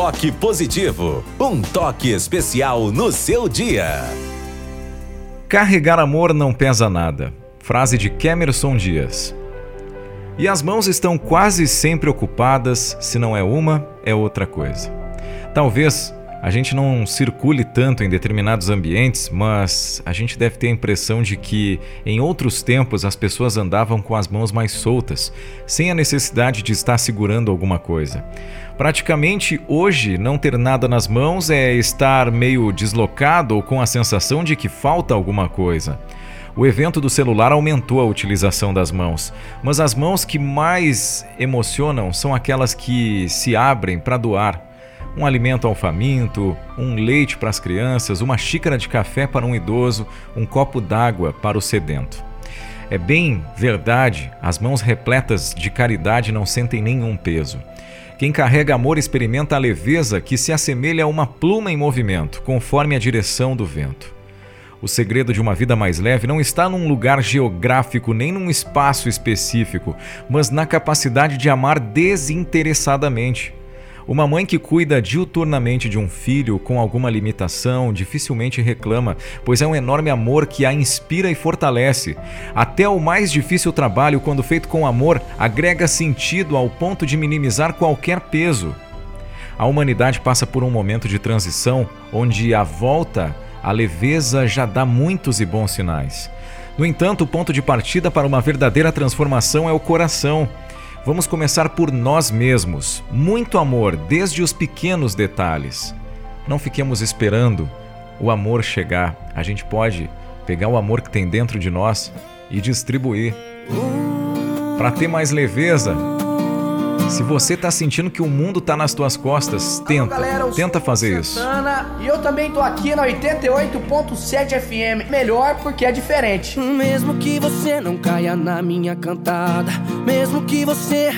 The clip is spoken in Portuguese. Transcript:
toque positivo, um toque especial no seu dia. Carregar amor não pesa nada. Frase de Kemerson Dias. E as mãos estão quase sempre ocupadas, se não é uma, é outra coisa. Talvez a gente não circule tanto em determinados ambientes, mas a gente deve ter a impressão de que em outros tempos as pessoas andavam com as mãos mais soltas, sem a necessidade de estar segurando alguma coisa. Praticamente hoje, não ter nada nas mãos é estar meio deslocado ou com a sensação de que falta alguma coisa. O evento do celular aumentou a utilização das mãos, mas as mãos que mais emocionam são aquelas que se abrem para doar um alimento ao faminto, um leite para as crianças, uma xícara de café para um idoso, um copo d'água para o sedento. É bem verdade, as mãos repletas de caridade não sentem nenhum peso. Quem carrega amor experimenta a leveza que se assemelha a uma pluma em movimento, conforme a direção do vento. O segredo de uma vida mais leve não está num lugar geográfico nem num espaço específico, mas na capacidade de amar desinteressadamente. Uma mãe que cuida diuturnamente de um filho com alguma limitação dificilmente reclama, pois é um enorme amor que a inspira e fortalece. Até o mais difícil trabalho, quando feito com amor, agrega sentido ao ponto de minimizar qualquer peso. A humanidade passa por um momento de transição onde a volta à leveza já dá muitos e bons sinais. No entanto, o ponto de partida para uma verdadeira transformação é o coração. Vamos começar por nós mesmos. Muito amor, desde os pequenos detalhes. Não fiquemos esperando o amor chegar. A gente pode pegar o amor que tem dentro de nós e distribuir. Para ter mais leveza, se você tá sentindo que o mundo tá nas tuas costas, tenta. Alô, galera, tenta fazer Santana, isso. E eu também tô aqui na 88.7 FM. Melhor porque é diferente. Mesmo que você não caia na minha cantada, mesmo que você